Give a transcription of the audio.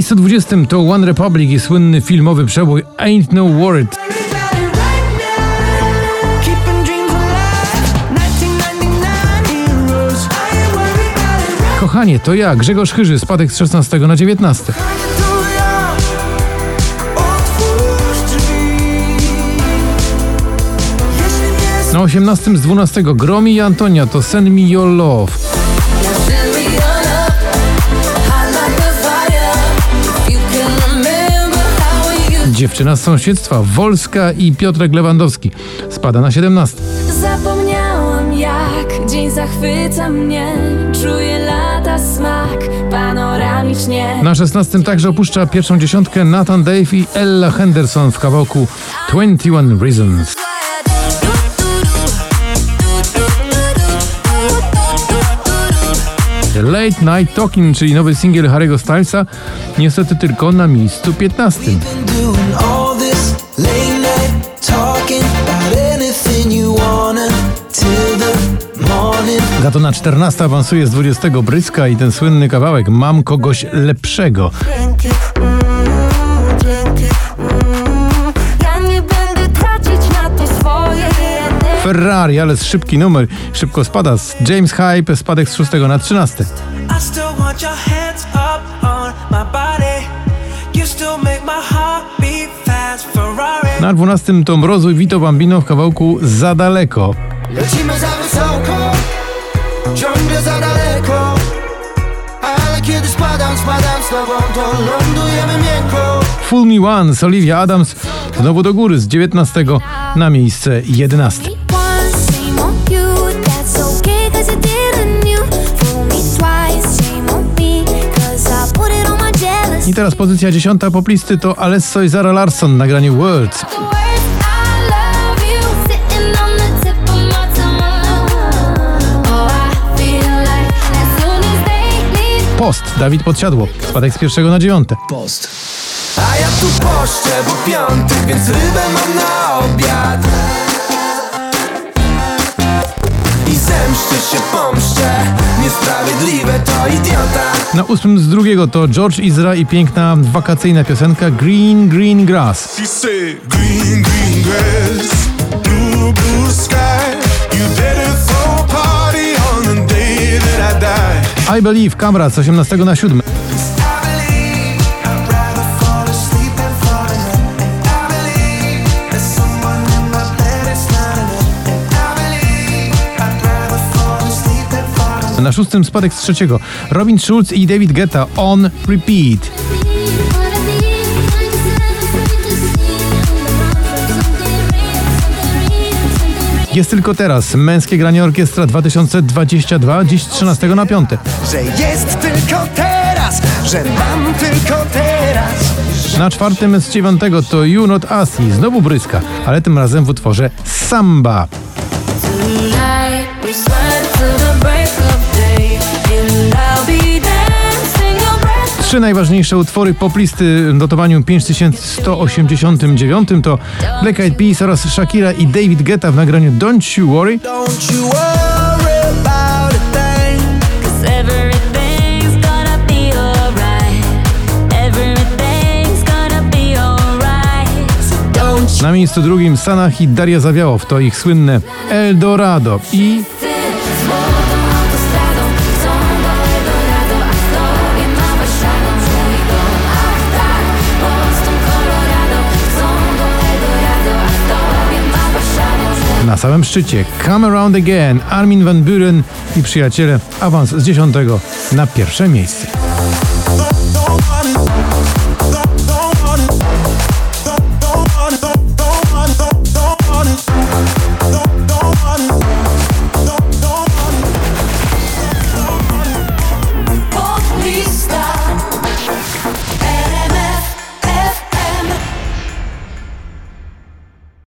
miejscu 20 to One Republic i słynny filmowy przebój Ain't No Worried. Kochanie, to ja, Grzegorz Chyży, spadek z 16 na 19. Na 18 z 12 Gromi i Antonia to Send Me Your Love. Dziewczyna z sąsiedztwa, Wolska i Piotrek Lewandowski. Spada na 17. Zapomniałam jak dzień zachwyca mnie Czuję lata smak panoramicznie Na 16 także opuszcza pierwszą dziesiątkę Nathan Dave i Ella Henderson w kawałku 21 Reasons. Late Night Talking, czyli nowy singiel Harry'ego Stylesa, niestety tylko na miejscu 15. morning. Za to na 14 awansuje z 20 Bryska i ten słynny kawałek Mam kogoś lepszego. Ferrari, ale z szybki numer, szybko spada. Z James Hype spadek z 6 na 13. I still want your hands up on my body. You still make my heart beat fast, Ferrari. Na 12 to Mrozu i Vito Bambino w kawałku Za daleko. Lecimy za wysoko, spadam, spadam z tobą, to lądujemy miękko. Fool Me Once, Olivia Adams znowu do góry z 19 na miejsce 11. Once, shame on you, that's okay 'cause you didn't you Fool me twice, shame on me 'cause I teraz pozycja 10 poplisty to Alesso i Zara Larsson nagranie Words. Dawid Podsiadło, spadek z pierwszego na dziewiąte. Post. A ja tu poszczę, bo piątek, więc rybę mam na obiad. I zemszczę się, pomszczę, niesprawiedliwe to idiota. Na ósmym z drugiego to George Izra i piękna wakacyjna piosenka Green Green Grass. Green, green grass, blue, blue sky. You better I Believe, Kamra z 18 na 7. I believe I'd rather fall asleep than fall in love. I believe there's someone in my bed that's not enough. I believe I'd rather fall asleep than fall in love. Na szóstym spadek z trzeciego Robin Schulz i David Guetta On Repeat. Jest tylko teraz. Męskie granie orkiestra 2022, dziś 13 na 5. Że jest tylko teraz, że mam tylko teraz. Na czwartym z dziewiątego to You Not Us i znowu bryska, ale tym razem w utworze Samba. Trzy najważniejsze utwory poplisty w notowaniu 5189 to Black Eyed Peas oraz Shakira i David Guetta w nagraniu Don't You Worry. Don't you worry about a thing. Cause everything's gonna be alright Everything's gonna be alright Don't you Na miejscu drugim Sanach i Daria Zawiałow to ich słynne Eldorado i na samym szczycie. Come Around Again. Armin van Buren i przyjaciele. Awans z 10 na pierwsze miejsce.